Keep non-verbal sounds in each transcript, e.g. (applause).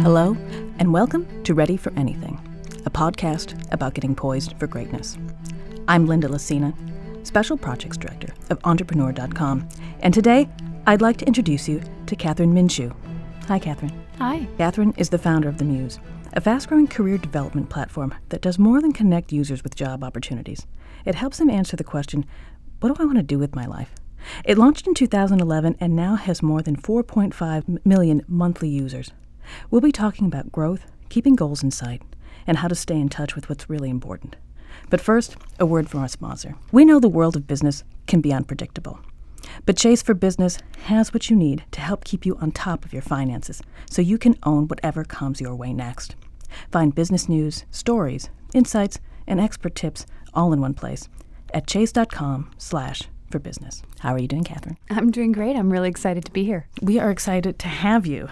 Hello, and welcome to Ready for Anything, a podcast about getting poised for greatness. I'm Linda Lacina, Special Projects Director of Entrepreneur.com, and today I'd like to introduce you to Kathryn Minshew. Hi, Kathryn. Hi. Kathryn is the founder of The Muse, a fast growing career development platform that does more than connect users with job opportunities. It helps them answer the question what do I want to do with my life? It launched in 2011 and now has more than 4.5 million monthly users. We'll be talking about growth, keeping goals in sight, and how to stay in touch with what's really important. But first, a word from our sponsor. We know the world of business can be unpredictable. But Chase for Business has what you need to help keep you on top of your finances so you can own whatever comes your way next. Find business news, stories, insights, and expert tips all in one place at chase.com slash for business. How are you doing, Kathryn? I'm doing great. I'm really excited to be here. We are excited to have you.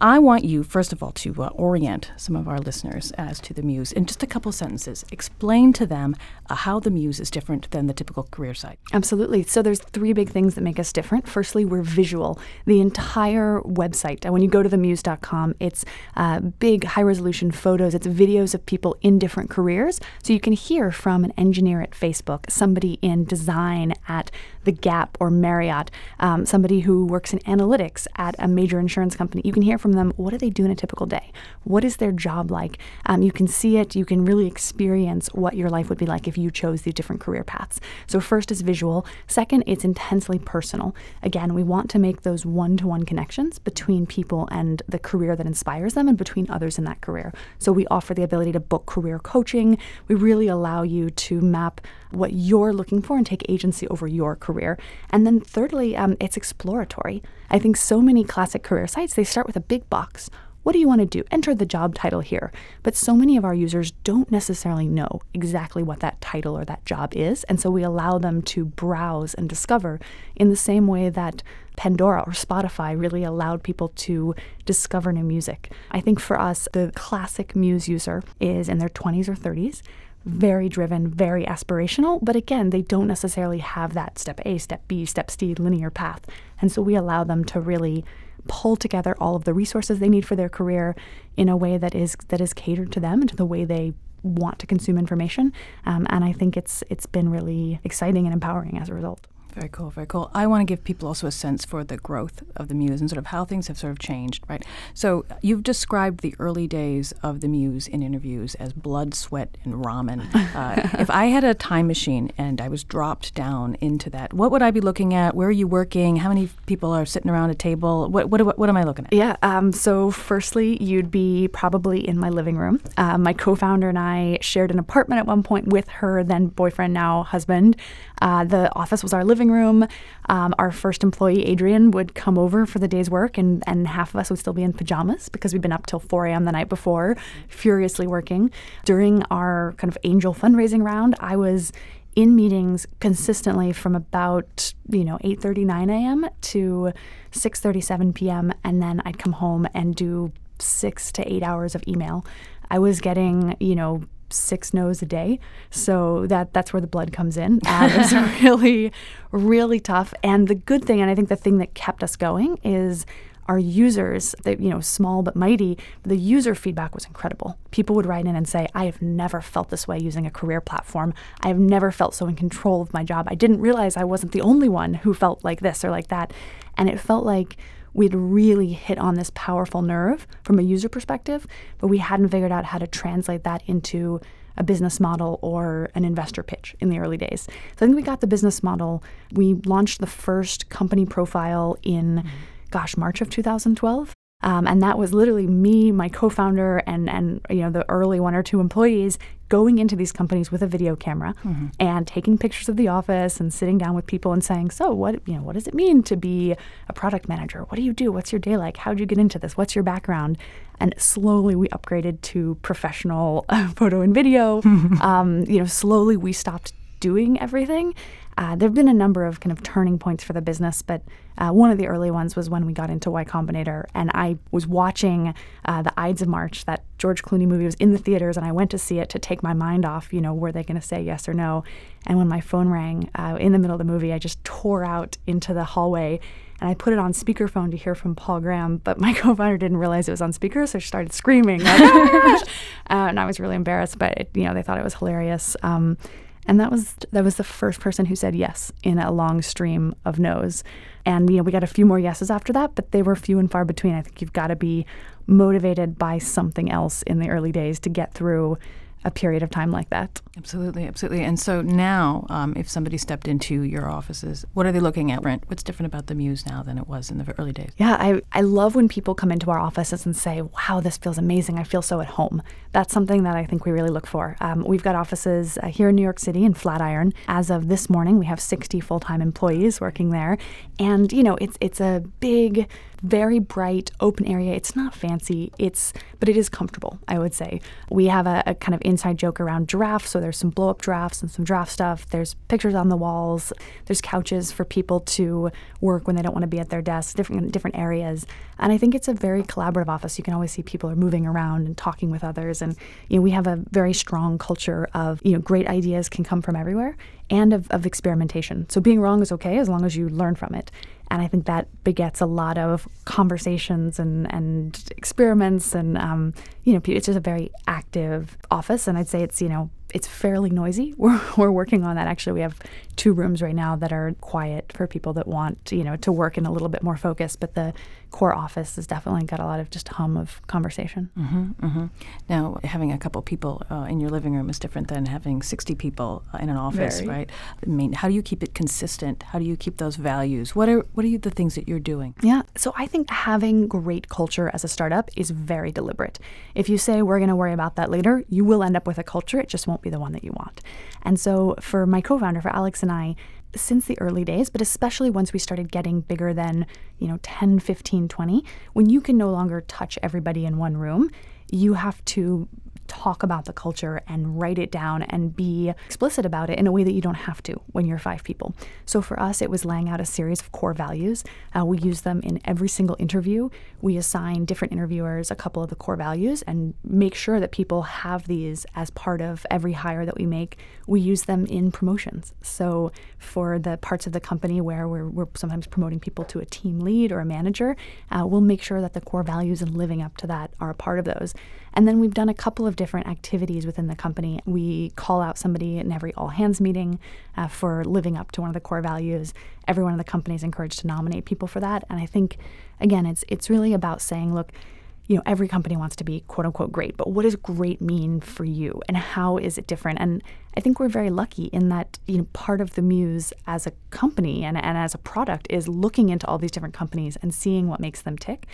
I want you, first of all, to uh, orient some of our listeners as to the Muse in just a couple sentences. Explain to them uh, how the Muse is different than the typical career site. Absolutely. So there's three big things that make us different. Firstly, we're visual. The entire website, when you go to themuse.com, it's uh, big, high-resolution photos. It's videos of people in different careers. So you can hear from an engineer at Facebook, somebody in design at the Gap or Marriott, um, somebody who works in analytics at a major insurance company. You can hear from them what do they do in a typical day? What is their job like? Um, you can see it, you can really experience what your life would be like if you chose these different career paths. So, first is visual. Second, it's intensely personal. Again, we want to make those one to one connections between people and the career that inspires them and between others in that career. So, we offer the ability to book career coaching. We really allow you to map what you're looking for and take agency over your career. And then thirdly, um, it's exploratory. I think so many classic career sites, they start with a big box. What do you want to do? Enter the job title here. But so many of our users don't necessarily know exactly what that title or that job is. And so we allow them to browse and discover in the same way that Pandora or Spotify really allowed people to discover new music. I think for us, the classic Muse user is in their 20s or 30s very driven, very aspirational, but again, they don't necessarily have that step A, step B, step C linear path. And so we allow them to really pull together all of the resources they need for their career in a way that is that is catered to them and to the way they want to consume information. Um, and I think it's it's been really exciting and empowering as a result. Very cool, very cool. I want to give people also a sense for the growth of the Muse and sort of how things have sort of changed, right? So you've described the early days of the Muse in interviews as blood, sweat, and ramen. (laughs) Uh, if I had a time machine and I was dropped down into that, what would I be looking at? Where are you working? How many people are sitting around a table? What what, what, what am I looking at? Yeah. Um, so firstly, you'd be probably in my living room. Uh, my co-founder and I shared an apartment at one point with her then boyfriend, now husband. Uh, the office was our living living room. Um, our first employee, Adrian, would come over for the day's work, and, and half of us would still be in pajamas because we'd been up till 4 a.m. the night before, furiously working. During our kind of angel fundraising round, I was in meetings consistently from about you know 8:39 a.m. to 6:37 p.m. and then I'd come home and do 6 to 8 hours of email. I was getting, you know, six no's a day. So that that's where the blood comes in. Um, it's (laughs) really, really tough. And the good thing, and I think the thing that kept us going, is our users, that you know, small but mighty, the user feedback was incredible. People would write in and say, I have never felt this way using a career platform. I have never felt so in control of my job. I didn't realize I wasn't the only one who felt like this or like that. And it felt like we'd really hit on this powerful nerve from a user perspective, but we hadn't figured out how to translate that into a business model or an investor pitch in the early days. So I think we got the business model. We launched the first company profile in, mm-hmm. gosh, March of 2012. Um, and that was literally me, my co-founder, and and you know the early one or two employees going into these companies with a video camera mm-hmm. and taking pictures of the office and sitting down with people and saying, "So what you know? What does it mean to be a product manager? What do you do? What's your day like? How'd you get into this? What's your background?" And slowly we upgraded to professional (laughs) photo and video. (laughs) um, you know, slowly we stopped doing everything. Uh, there have been a number of kind of turning points for the business, but uh, one of the early ones was when we got into Y Combinator, and I was watching uh, the Ides of March. That George Clooney movie was in the theaters, and I went to see it to take my mind off. You know, were they going to say yes or no? And when my phone rang uh, in the middle of the movie, I just tore out into the hallway and I put it on speakerphone to hear from Paul Graham, but my (laughs) co-founder didn't realize it was on speaker, so she started screaming, like, oh (laughs) uh, and I was really embarrassed. But it, you know, they thought it was hilarious. Um, and that was that was the first person who said yes in a long stream of no's. And you know, we got a few more yeses after that, but they were few and far between. I think you've got to be motivated by something else in the early days to get through a period of time like that. Absolutely, absolutely. And so now, um, if somebody stepped into your offices, what are they looking at? Rent? What's different about the Muse now than it was in the early days? Yeah, I, I love when people come into our offices and say, wow, this feels amazing. I feel so at home. That's something that I think we really look for. Um, we've got offices uh, here in New York City in Flatiron. As of this morning, we have 60 full time employees working there. And, you know, it's, it's a big, very bright open area. It's not fancy, it's but it is comfortable, I would say. We have a, a kind of inside joke around giraffes, so there's some blow up drafts and some draft stuff. There's pictures on the walls. There's couches for people to work when they don't want to be at their desks, different different areas. And I think it's a very collaborative office. You can always see people are moving around and talking with others. And you know, we have a very strong culture of you know great ideas can come from everywhere and of, of experimentation. So being wrong is okay as long as you learn from it. And I think that begets a lot of conversations and, and experiments. And, um, you know, it's just a very active office. And I'd say it's, you know, it's fairly noisy. (laughs) We're, we're working on that. Actually, we have two rooms right now that are quiet for people that want, you know, to work in a little bit more focus. But the core office has definitely got a lot of just hum of conversation. Mm-hmm, mm-hmm. Now, having a couple people uh, in your living room is different than having 60 people uh, in an office, Very. right? I mean, how do you keep it consistent? How do you keep those values? What are what are you, the things that you're doing? Yeah, so I think having great culture as a startup is very deliberate. If you say we're going to worry about that later, you will end up with a culture. It just won't be the one that you want. And so for my co-founder, for Alex and I, since the early days, but especially once we started getting bigger than, you know, 10, 15, 20, when you can no longer touch everybody in one room, you have to talk about the culture and write it down and be explicit about it in a way that you don't have to when you're five people. So for us, it was laying out a series of core values. Uh, we use them in every single interview. We assign different interviewers a couple of the core values and make sure that people have these as part of every hire that we make. We use them in promotions. So for the parts of the company where we're, we're sometimes promoting people to a team lead or a manager, uh, we'll make sure that the core values and living up to that are a part of those. And then we've done a couple of different activities within the company. We call out somebody in every all hands meeting uh, for living up to one of the core values. Everyone in the company is encouraged to nominate people for that. And I think, again, it's it's really about saying, look, you know, every company wants to be quote unquote great, but what does great mean for you and how is it different? And I think we're very lucky in that, you know, part of the Muse as a company and, and as a product is looking into all these different companies and seeing what makes them tick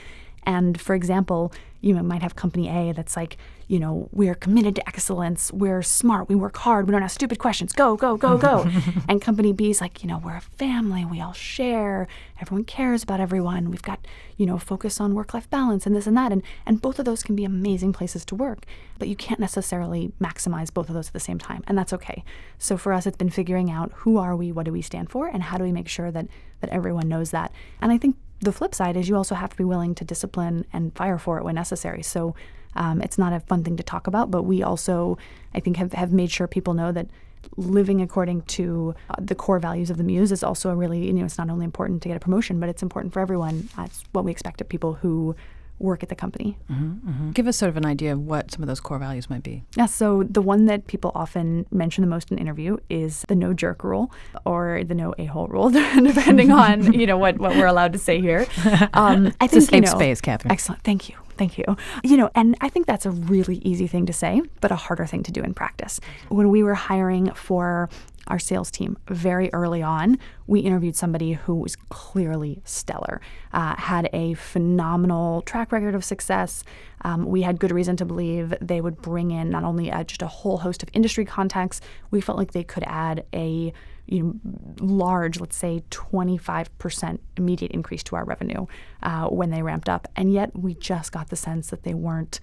and for example, you know, might have company A that's like, you know, we're committed to excellence, we're smart, we work hard, we don't have stupid questions, go, go, go, go. (laughs) and company B is like, you know, we're a family, we all share, everyone cares about everyone, we've got, you know, focus on work life balance and this and that. And, and both of those can be amazing places to work, but you can't necessarily maximize both of those at the same time. And that's okay. So for us, it's been figuring out who are we, what do we stand for, and how do we make sure that, that everyone knows that. And I think the flip side is you also have to be willing to discipline and fire for it when necessary. So um, it's not a fun thing to talk about, but we also, I think, have, have made sure people know that living according to uh, the core values of the Muse is also a really, you know, it's not only important to get a promotion, but it's important for everyone. That's what we expect of people who work at the company. Mm-hmm, mm-hmm. Give us sort of an idea of what some of those core values might be. Yeah, so the one that people often mention the most in interview is the no jerk rule or the no a hole rule, (laughs) depending on (laughs) you know what, what we're allowed to say here. (laughs) Um, I think a safe you know, space, Kathryn. Excellent, thank you. Thank you. You know, and I think that's a really easy thing to say, but a harder thing to do in practice. When we were hiring for our sales team very early on, we interviewed somebody who was clearly stellar, uh, had a phenomenal track record of success. Um, we had good reason to believe they would bring in not only uh, just a whole host of industry contacts, we felt like they could add a you know, large, let's say 25% immediate increase to our revenue uh, when they ramped up. And yet we just got the sense that they weren't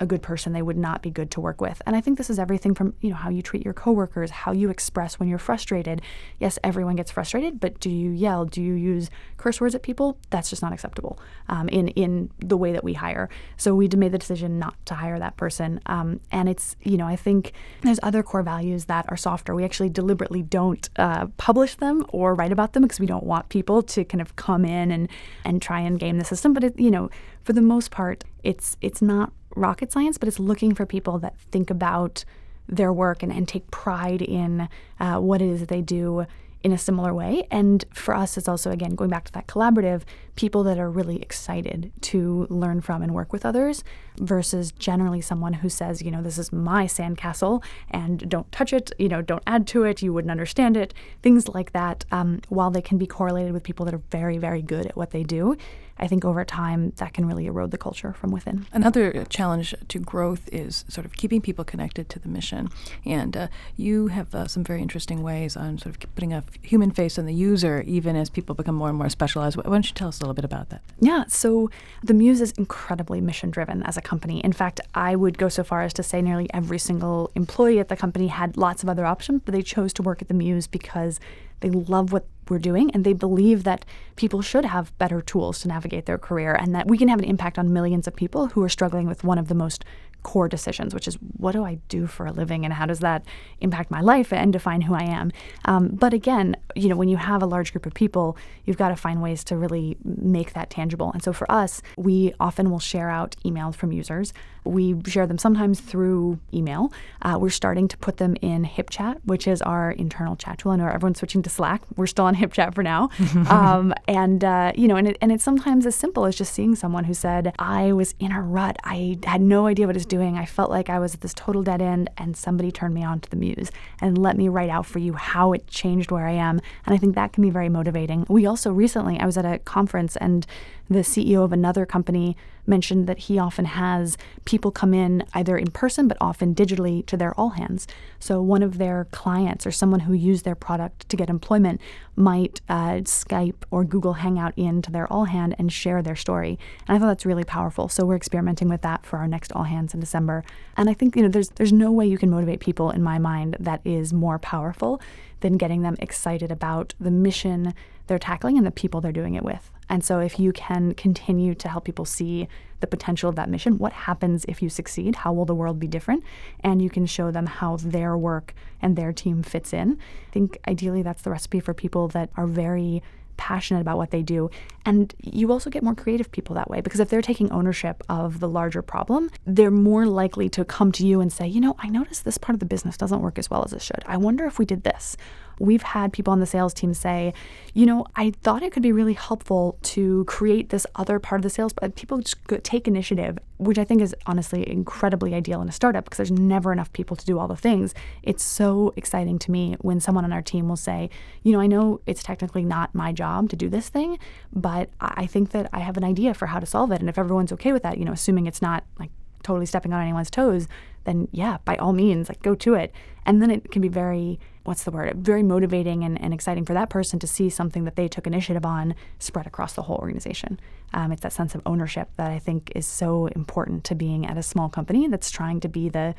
a good person, they would not be good to work with. And I think this is everything from, you know, how you treat your coworkers, how you express when you're frustrated. Yes, everyone gets frustrated, but do you yell? Do you use curse words at people? That's just not acceptable um, in in the way that we hire. So we made the decision not to hire that person. Um, and it's, you know, I think there's other core values that are softer. We actually deliberately don't uh, publish them or write about them because we don't want people to kind of come in and and try and game the system. But it, you know, for the most part, it's it's not rocket science, but it's looking for people that think about their work and, and take pride in uh, what it is that they do in a similar way. And for us, it's also, again, going back to that collaborative, people that are really excited to learn from and work with others versus generally someone who says, you know, this is my sandcastle and don't touch it, you know, don't add to it, you wouldn't understand it. Things like that, um, while they can be correlated with people that are very, very good at what they do, I think over time that can really erode the culture from within. Another challenge to growth is sort of keeping people connected to the mission. And uh, you have uh, some very interesting ways on sort of putting a human face on the user, even as people become more and more specialized. Why don't you tell us a little bit about that? Yeah, so the Muse is incredibly mission driven as a company. In fact, I would go so far as to say nearly every single employee at the company had lots of other options, but they chose to work at the Muse because they love what we're doing and they believe that people should have better tools to navigate their career and that we can have an impact on millions of people who are struggling with one of the most core decisions, which is what do I do for a living and how does that impact my life and define who I am. Um, but again, you know, when you have a large group of people, you've got to find ways to really make that tangible. And so for us, we often will share out emails from users. We share them sometimes through email. Uh, we're starting to put them in HipChat, which is our internal chat tool. I know everyone's switching to Slack. We're still on HipChat for now. (laughs) um, and, uh, you know, and, it, and it's sometimes as simple as just seeing someone who said, I was in a rut. I had no idea what I was doing. I felt like I was at this total dead end, and somebody turned me on to the Muse and let me write out for you how it changed where I am. And I think that can be very motivating. We also recently, I was at a conference and the CEO of another company mentioned that he often has people come in either in person but often digitally to their all hands. So one of their clients or someone who used their product to get employment might uh, Skype or Google Hangout into their all hand and share their story. And I thought that's really powerful. So we're experimenting with that for our next all hands in December. And I think you know there's there's no way you can motivate people in my mind that is more powerful than getting them excited about the mission they're tackling and the people they're doing it with. And so, if you can continue to help people see the potential of that mission, what happens if you succeed? How will the world be different? And you can show them how their work and their team fits in. I think ideally that's the recipe for people that are very passionate about what they do. And you also get more creative people that way because if they're taking ownership of the larger problem, they're more likely to come to you and say, you know, I noticed this part of the business doesn't work as well as it should. I wonder if we did this. We've had people on the sales team say, you know, I thought it could be really helpful to create this other part of the sales, but people just take initiative, which I think is honestly incredibly ideal in a startup because there's never enough people to do all the things. It's so exciting to me when someone on our team will say, you know, I know it's technically not my job to do this thing, but I think that I have an idea for how to solve it. And if everyone's okay with that, you know, assuming it's not like totally stepping on anyone's toes, then yeah, by all means, like go to it. And then it can be very, what's the word, very motivating and, and exciting for that person to see something that they took initiative on spread across the whole organization. Um, it's that sense of ownership that I think is so important to being at a small company that's trying to be the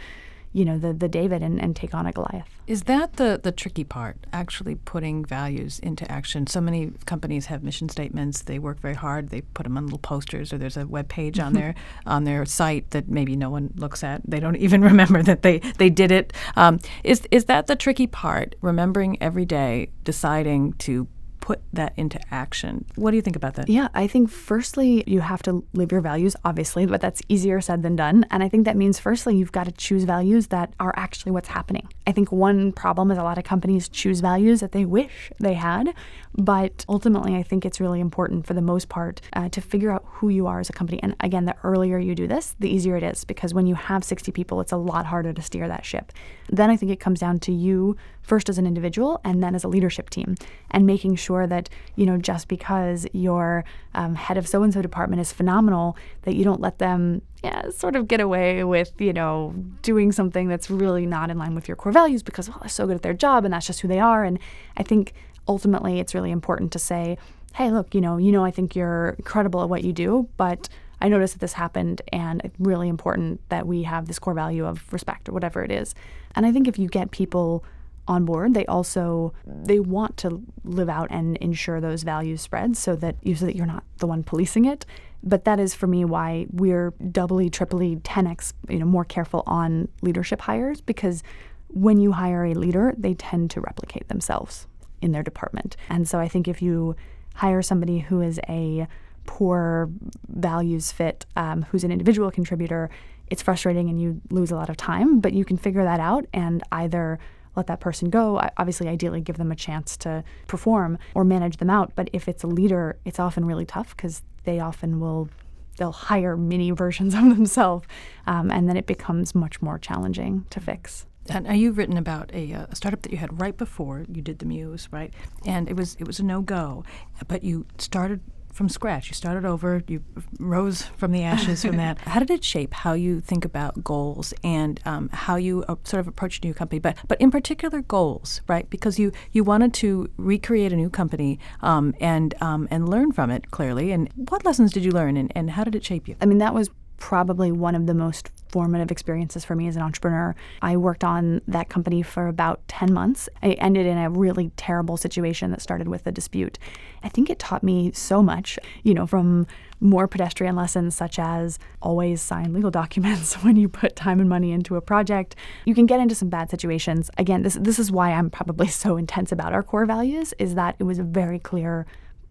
you know the the David and, and take on a Goliath. Is that the the tricky part? Actually putting values into action. So many companies have mission statements. They work very hard. They put them on little posters, or there's a web page on their (laughs) on their site that maybe no one looks at. They don't (laughs) even remember that they they did it. Um, is is that the tricky part? Remembering every day, deciding to put that into action. What do you think about that? Yeah, I think firstly, you have to live your values, obviously, but that's easier said than done. And I think that means, firstly, you've got to choose values that are actually what's happening. I think one problem is a lot of companies choose values that they wish they had, but ultimately, I think it's really important for the most part uh, to figure out who you are as a company. And again, the earlier you do this, the easier it is because when you have 60 people, it's a lot harder to steer that ship. Then I think it comes down to you first as an individual and then as a leadership team and making sure that, you know, just because your um, head of so and so department is phenomenal, that you don't let them yeah, sort of get away with, you know, doing something that's really not in line with your core values because, well, they're so good at their job and that's just who they are. And I think ultimately it's really important to say, hey, look, you know, you know, I think you're incredible at what you do, but I noticed that this happened, and it's really important that we have this core value of respect or whatever it is. And I think if you get people on board, they also they want to live out and ensure those values spread so that you so that you're not the one policing it. But that is for me why we're doubly, triply, 10x, you know, more careful on leadership hires because when you hire a leader, they tend to replicate themselves in their department. And so I think if you hire somebody who is a poor values fit, um, who's an individual contributor, it's frustrating and you lose a lot of time, but you can figure that out and either let that person go. Obviously, ideally, give them a chance to perform or manage them out. But if it's a leader, it's often really tough because they often will they'll hire mini (laughs) versions of themselves, um, and then it becomes much more challenging to fix. And uh, you've written about a, uh, a, startup that you had right before you did the Muse, right? And it was it was a no go, but you started from scratch. You started over. You rose from the ashes from that. (laughs) How did it shape how you think about goals and um, how you uh, sort of approach a new company? But but in particular goals, right? Because you you wanted to recreate a new company um, and um, and learn from it clearly. And what lessons did you learn, and, and how did it shape you? I mean, that was probably one of the most formative experiences for me as an entrepreneur. I worked on that company for about 10 months. I ended in a really terrible situation that started with a dispute. I think it taught me so much, you know, from more pedestrian lessons such as always sign legal (laughs) documents when you put time and money into a project. You can get into some bad situations. Again, this this is why I'm probably so intense about our core values is that it was very clear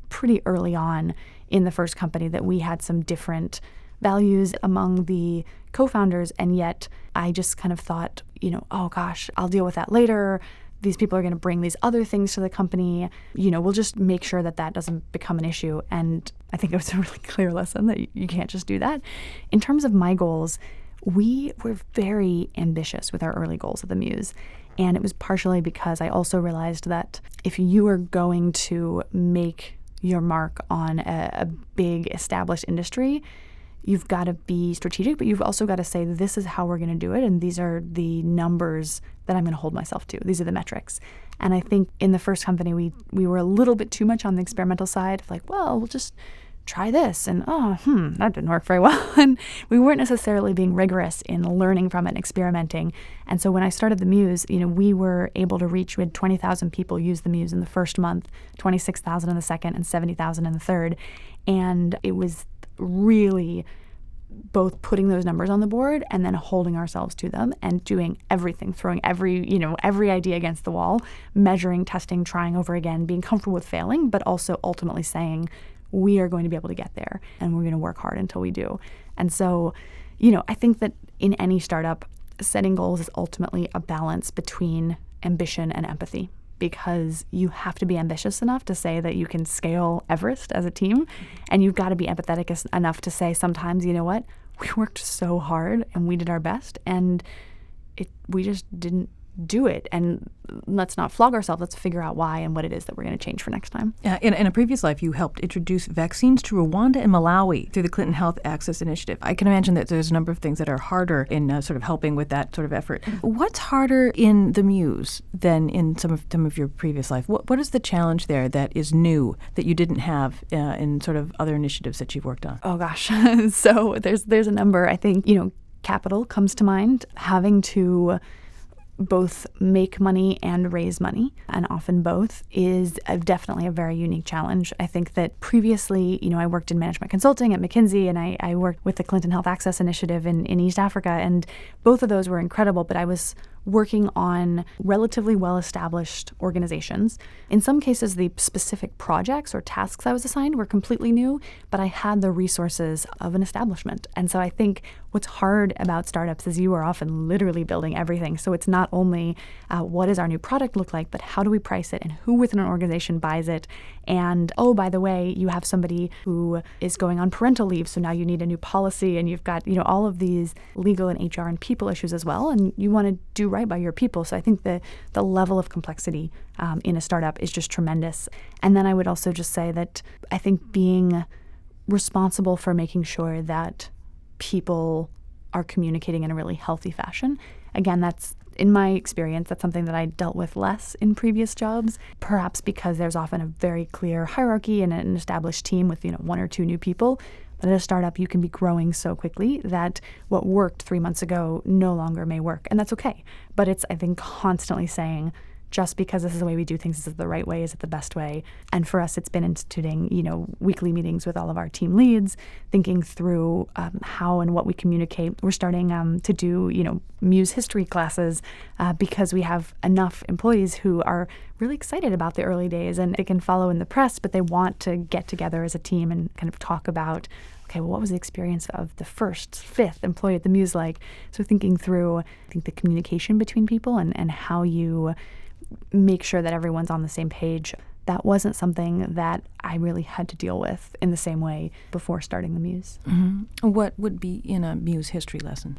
pretty early on in the first company that we had some different values among the co founders. And yet I just kind of thought, you know, oh gosh, I'll deal with that later. These people are going to bring these other things to the company. You know, we'll just make sure that that doesn't become an issue. And I think it was a (laughs) really clear lesson that you can't just do that. In terms of my goals, we were very ambitious with our early goals at the Muse. And it was partially because I also realized that if you are going to make your mark on a, a big established industry, you've got to be strategic, but you've also got to say, this is how we're going to do it. And these are the numbers that I'm going to hold myself to. These are the metrics. And I think in the first company, we, we were a little bit too much on the experimental side, of like, well, we'll just try this. And oh, hmm, that didn't work very well. (laughs) and we weren't necessarily being rigorous in learning from it and experimenting. And so when I started the Muse, you know, we were able to reach, we had 20,000 people use the Muse in the first month, 26,000 in the second, and 70,000 in the third. And it was really both putting those numbers on the board and then holding ourselves to them and doing everything throwing every you know every idea against the wall measuring testing trying over again being comfortable with failing but also ultimately saying we are going to be able to get there and we're going to work hard until we do. And so you know i think that in any startup setting goals is ultimately a balance between ambition and empathy because you have to be ambitious enough to say that you can scale Everest as a team. And you've got to be empathetic enough to say sometimes, you know what, we worked so hard and we did our best and it we just didn't do it. And let's not flog ourselves. Let's figure out why and what it is that we're going to change for next time. Uh, in, in, a previous life you helped introduce vaccines to rwanda and malawi through the clinton health access initiative. I can imagine that there's a number of things that are harder in uh, sort of helping with that sort of effort. What's harder in the muse than in some of some of your previous life? What, what is the challenge there that is new that you didn't have uh, in sort of other initiatives that you've worked on? Oh gosh. (laughs) So there's there's a number. I think you know capital comes to mind. Having to both make money and raise money, and often both, is a, definitely a very unique challenge. I think that previously, you know, I worked in management consulting at McKinsey and I, I worked with the Clinton Health Access Initiative in, in East Africa, and both of those were incredible, but I was working on relatively well established organizations. In some cases, the specific projects or tasks I was assigned were completely new, but I had the resources of an establishment. And so I think what's hard about startups is you are often literally building everything. So it's not only uh, what does our new product look like, but how do we price it and who within an organization buys it. And oh, by the way, you have somebody who is going on parental leave. So now you need a new policy and you've got, you know, all of these legal and HR and people issues as well. And you want to do right by your people. So I think the the level of complexity um, in a startup is just tremendous. And then I would also just say that I think being responsible for making sure that people are communicating in a really healthy fashion. Again, that's in my experience, that's something that I dealt with less in previous jobs, perhaps because there's often a very clear hierarchy and an established team with, you know, one or two new people. That at a startup you can be growing so quickly that what worked three months ago no longer may work. And that's okay. But it's, I think, constantly saying, just because this is the way we do things, is it the right way? Is it the best way? And for us, it's been instituting, you know, weekly meetings with all of our team leads, thinking through um, how and what we communicate. We're starting um, to do, you know, Muse history classes uh, because we have enough employees who are really excited about the early days and they can follow in the press, but they want to get together as a team and kind of talk about okay, well, what was the experience of the first, fifth employee at the Muse like? So thinking through, I think the communication between people and, and how you make sure that everyone's on the same page. That wasn't something that I really had to deal with in the same way before starting the Muse. Mm-hmm. What would be in a Muse history lesson?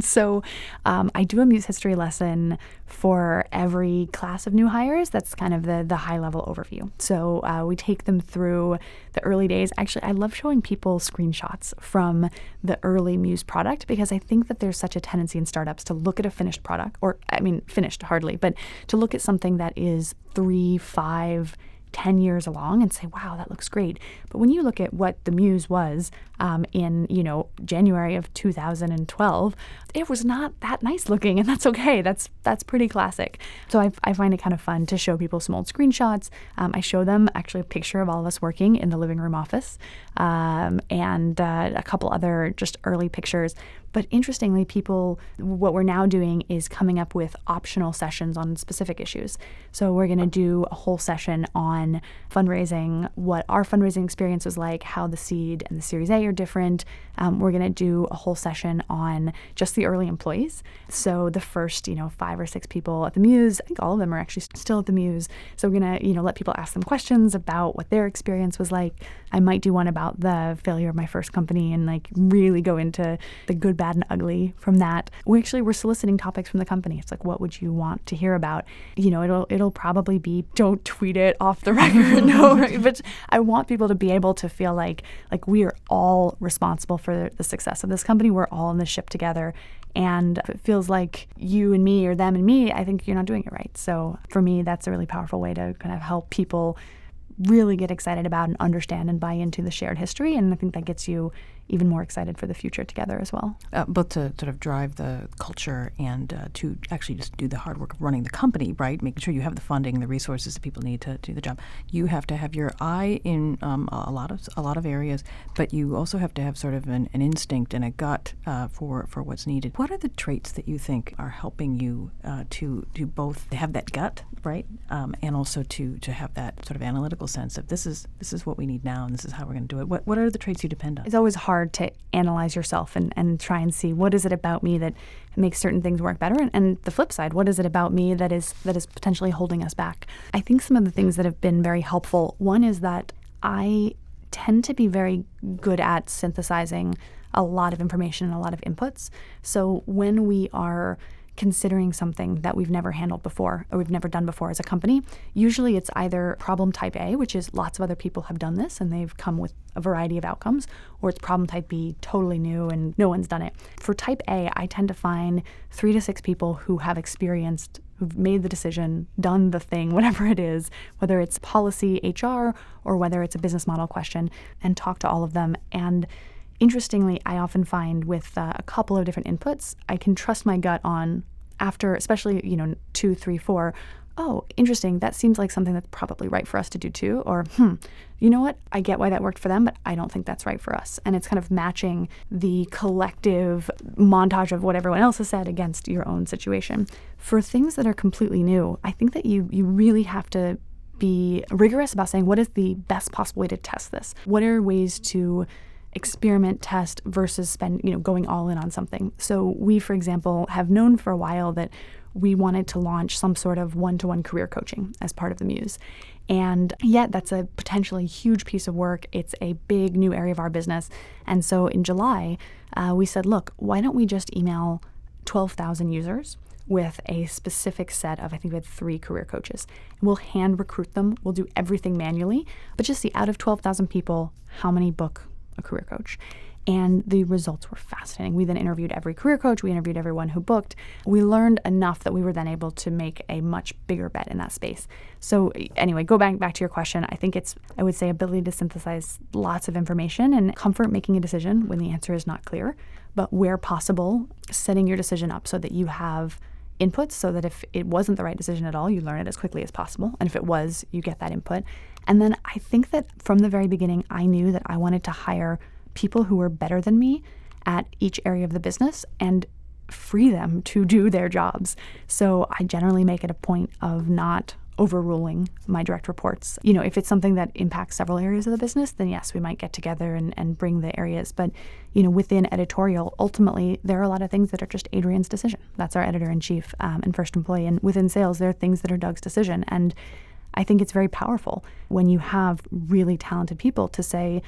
(laughs) so, um, I do a Muse history lesson for every class of new hires. That's kind of the the high level overview. So uh, we take them through the early days. Actually, I love showing people screenshots from the early Muse product because I think that there's such a tendency in startups to look at a finished product, or I mean, finished hardly, but to look at something that is three, five 10 years along and say, wow, that looks great. But when you look at what the Muse was um, in, you know, January of 2012, it was not that nice looking, and that's okay. That's that's pretty classic. So I, I find it kind of fun to show people some old screenshots. Um, I show them actually a picture of all of us working in the living room office um, and uh, a couple other just early pictures but interestingly, people, what we're now doing is coming up with optional sessions on specific issues. So we're going to do a whole session on fundraising, what our fundraising experience was like, how the seed and the Series A are different. Um, we're going to do a whole session on just the early employees. So the first, you know, five or six people at the Muse, I think all of them are actually still at the Muse. So we're going to, you know, let people ask them questions about what their experience was like. I might do one about the failure of my first company and like really go into the good, bad, and ugly from that. We actually were soliciting topics from the company. It's like, what would you want to hear about? You know, it'll it'll probably be don't tweet it off the (laughs) record. no, (laughs) but I want people to be able to feel like like we are all responsible for the success of this company. We're all in this ship together. And if it feels like you and me or them and me, I think you're not doing it right. So for me, that's a really powerful way to kind of help people really get excited about and understand and buy into the shared history. And I think that gets you even more excited for the future together as well. Uh, both to sort of drive the culture and uh, to actually just do the hard work of running the company, right? Making sure you have the funding, the resources that people need to do the job. You have to have your eye in um, a lot of a lot of areas, but you also have to have sort of an, an instinct and a gut uh, for for what's needed. What are the traits that you think are helping you uh, to to both have that gut, right, um, and also to to have that sort of analytical sense of this is this is what we need now and this is how we're going to do it. What what are the traits you depend on? It's always hard hard to analyze yourself and, and try and see what is it about me that makes certain things work better. And, and the flip side what is it about me that is that is potentially holding us back? I think some of the things that have been very helpful one is that i tend to be very good at synthesizing a lot of information and a lot of inputs. So when we are considering something that we've never handled before or we've never done before as a company. Usually it's either problem type A, which is lots of other people have done this and they've come with a variety of outcomes, or it's problem type B, totally new and no one's done it. For type A, I tend to find three to six people who have experienced who've made the decision, done the thing, (laughs) whatever it is, whether it's policy, HR, or whether it's a business model question, and talk to all of them. And interestingly, I often find with uh, a couple of different inputs, I can trust my gut on after, especially, you know, two, three, four. Oh, interesting. That seems like something that's probably right for us to do too. Or, hmm, you know what? I get why that worked for them, but I don't think that's right for us. And it's kind of matching the collective montage of what everyone else has said against your own situation. For things that are completely new, I think that you you really have to be rigorous about saying what is the best possible way to test this? What are ways to experiment test versus spend you know going all in on something. So we for example have known for a while that we wanted to launch some sort of one-to-one career coaching as part of the muse. And yet that's a potentially huge piece of work. It's a big new area of our business. And so in july uh, we said look why don't we just email 12000 users with a specific set of, I think we had three career coaches. We'll hand recruit them. We'll do everything manually, but just see out of 12,000 people, how many book a career coach. And the results were fascinating. We then interviewed every career coach, we interviewed everyone who booked. We learned enough that we were then able to make a much bigger bet in that space. So anyway, go back back to your question. I think it's I would say ability to synthesize lots of information and comfort making a decision when the answer is not clear, but where possible, setting your decision up so that you have inputs so that if it wasn't the right decision at all, you learn it as quickly as possible. And if it was, you get that input. And then I think that from the very beginning, I knew that I wanted to hire people who were better than me at each area of the business and free them to do their jobs. So I generally make it a point of not overruling my direct reports. You know, if it's something that impacts several areas of the business, then yes, we might get together and, and bring the areas. But, you know, within editorial, ultimately, there are a lot of things that are just Adrian's decision. That's our editor in chief um, and first employee. And within sales, there are things that are Doug's decision. And I think it's very powerful when you have really talented people to say,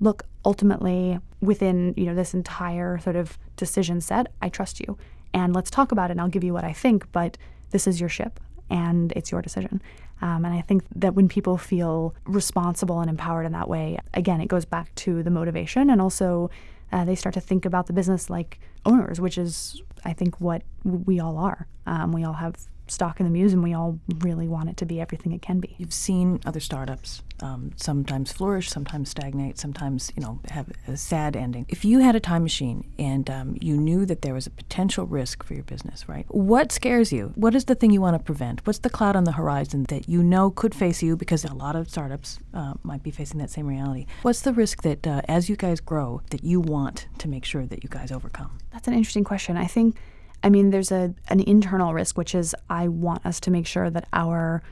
look, ultimately, within you know this entire sort of decision set, I trust you, and let's talk about it. and I'll give you what I think, but this is your ship, and it's your decision. Um, and I think that when people feel responsible and empowered in that way, again, it goes back to the motivation, and also uh, they start to think about the business like owners, which is, I think, what we all are. Um, we all have stock in the muse and we all really want it to be everything it can be. You've seen other startups um, sometimes flourish, sometimes stagnate, sometimes you know have a sad ending. If you had a time machine and um, you knew that there was a potential risk for your business, right? What scares you? What is the thing you want to prevent? What's the cloud on the horizon that you know could face you because a lot of startups uh, might be facing that same reality? What's the risk that uh, as you guys grow that you want to make sure that you guys overcome? That's an interesting question. I think I mean, there's a an internal risk, which is I want us to make sure that our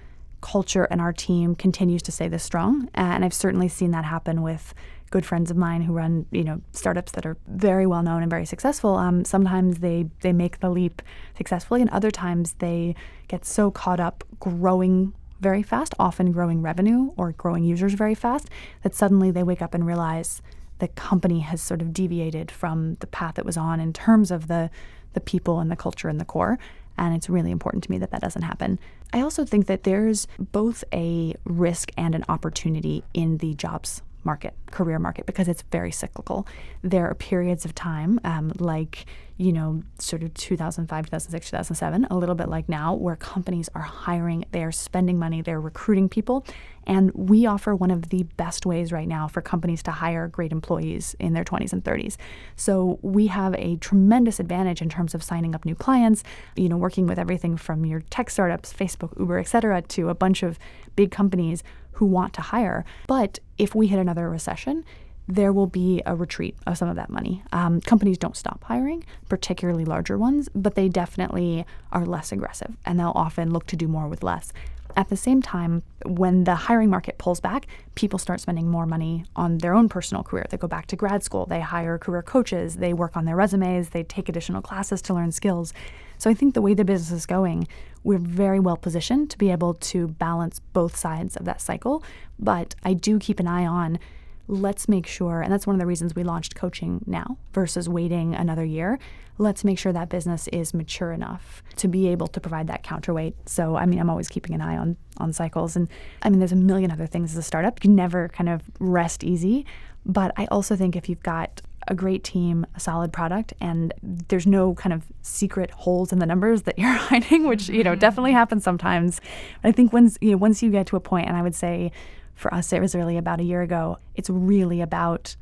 culture and our team continues to stay this strong. And I've certainly seen that happen with good friends of mine who run, you know, startups that are very well known and very successful. Um, sometimes they they make the leap successfully, and other times they get so caught up growing very fast, often growing revenue or growing users very fast, that suddenly they wake up and realize the company has sort of deviated from the path it was on in terms of the the people and the culture and the core. And it's really important to me that that doesn't happen. I also think that there's both a risk and an opportunity in the jobs market, career market, because it's very cyclical. There are periods of time, um, like, you know, sort of 2005, 2006, 2007, a little bit like now, where companies are hiring, they are spending money, they're recruiting people. And we offer one of the best ways right now for companies to hire great employees in their 20s and 30s. So we have a tremendous advantage in terms of signing up new clients, you know, working with everything from your tech startups, Facebook, Uber, et cetera, to a bunch of big companies who want to hire. But if we hit another recession, there will be a retreat of some of that money. Um, companies don't stop hiring, particularly larger ones, but they definitely are less aggressive and they'll often look to do more with less. At the same time, when the hiring market pulls back, people start spending more money on their own personal career. They go back to grad school, they hire career coaches, they work on their resumes, they take additional classes to learn skills. So I think the way the business is going, we're very well positioned to be able to balance both sides of that cycle. But I do keep an eye on let's make sure, and that's one of the reasons we launched coaching now versus waiting another year. Let's make sure that business is mature enough to be able to provide that counterweight. So, I mean, I'm always keeping an eye on on cycles, and I mean, there's a million other things as a startup. You never kind of rest easy, but I also think if you've got a great team, a solid product, and there's no kind of secret holes in the numbers that you're (laughs) hiding, which you know definitely mm-hmm. happens sometimes. But I think once you know once you get to a point, and I would say for us it was really about a year ago. It's really about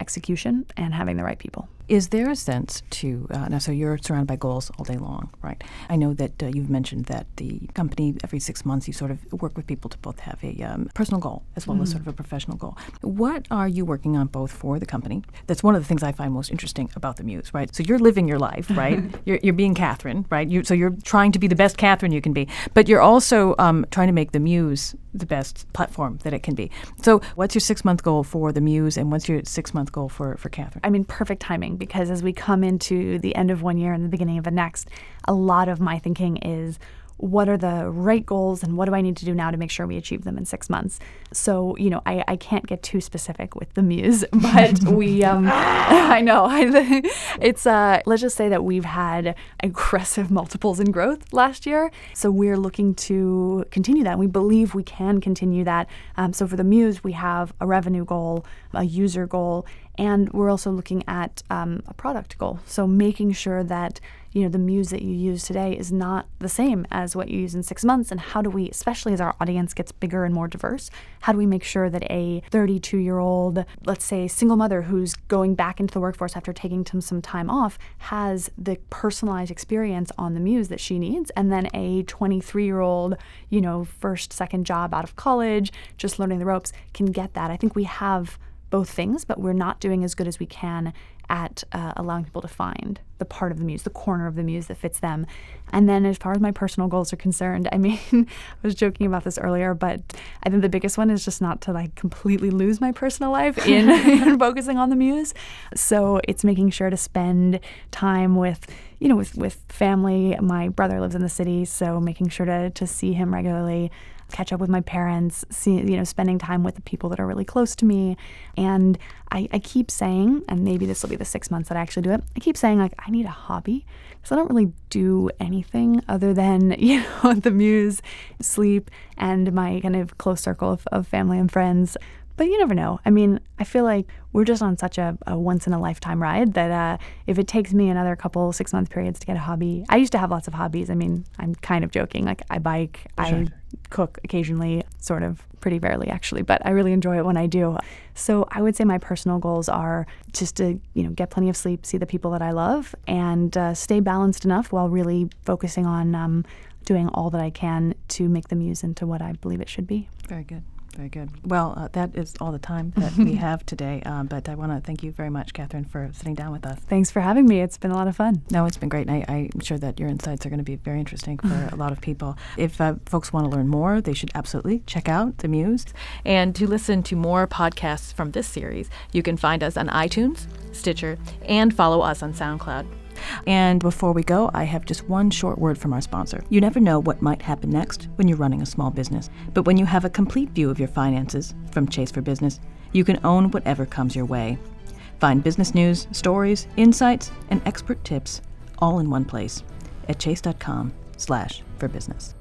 execution and having the right people. Is there a sense to uh, now? So you're surrounded by goals all day long, right? I know that uh, you've mentioned that the company every six months you sort of work with people to both have a um, personal goal as well mm-hmm. as sort of a professional goal. What are you working on both for the company? That's one of the things I find most interesting about the Muse, right? So you're living your life, right? (laughs) you're, you're being Kathryn, right? You, so you're trying to be the best Kathryn you can be, but you're also um, trying to make the Muse the best platform that it can be. So what's your six month goal for the Muse, and what's your six month goal for for Kathryn? I mean, perfect timing because as we come into the end of one year and the beginning of the next, a lot of my thinking is what are the right goals and what do I need to do now to make sure we achieve them in six months? So, you know, I, I can't get too specific with the muse, (laughs) but we, um, (laughs) I know, (laughs) it's, uh, let's just say that we've had aggressive multiples in growth last year. So we're looking to continue that. We believe we can continue that. Um, so for the muse, we have a revenue goal, a user goal, And we're also looking at um, a product goal. So making sure that you know the muse that you use today is not the same as what you use in six months. And how do we especially as our audience gets bigger and more diverse how do we make sure that a 32 year old let's say single mother who's going back into the workforce after taking some time off has the personalized experience on the muse that she needs? And then a 23 year old you know first second job out of college just learning the ropes can get that. I think we have both things, but we're not doing as good as we can at uh, allowing people to find the part of the muse, the corner of the muse that fits them. And then, as far as my personal goals are concerned, I mean, (laughs) I was joking about this earlier, but I think the biggest one is just not to like completely lose my personal life (laughs) in, in focusing on the muse. So it's making sure to spend time with, you know, with with family. My brother lives in the city, so making sure to to see him regularly catch up with my parents, see, you know, spending time with the people that are really close to me. And I, I keep saying, and maybe this will be the six months that I actually do it, I keep saying, like, I need a hobby because I don't really do anything other than, (laughs) you know, the muse, sleep, and my kind of close circle of, of family and friends. But you never know. I mean, I feel like we're just on such a, a once in a lifetime ride that uh, if it takes me another couple six month periods to get a hobby, I used to have lots of hobbies. I mean, I'm kind of joking. Like I bike, sure. I cook occasionally, sort of pretty rarely actually, but I really enjoy it when I do. So I would say my personal goals are just to you know get plenty of sleep, see the people that I love, and uh, stay balanced enough while really focusing on um, doing all that I can to make the muse into what I believe it should be. Very good. Very good. Well, uh, that is all the time that we (laughs) have today. Um, but I want to thank you very much, Kathryn, for sitting down with us. Thanks for having me. It's been a lot of fun. No, it's been great. And I, am sure that your insights are going to be very interesting for (laughs) a lot of people. If uh, folks want to learn more, they should absolutely check out The Muse. And to listen to more podcasts from this series, you can find us on iTunes, Stitcher, and follow us on SoundCloud. And before we go, I have just one short word from our sponsor. You never know what might happen next when you're running a small business, but when you have a complete view of your finances from Chase for Business, you can own whatever comes your way. Find business news, stories, insights, and expert tips all in one place at chase.com slash for business.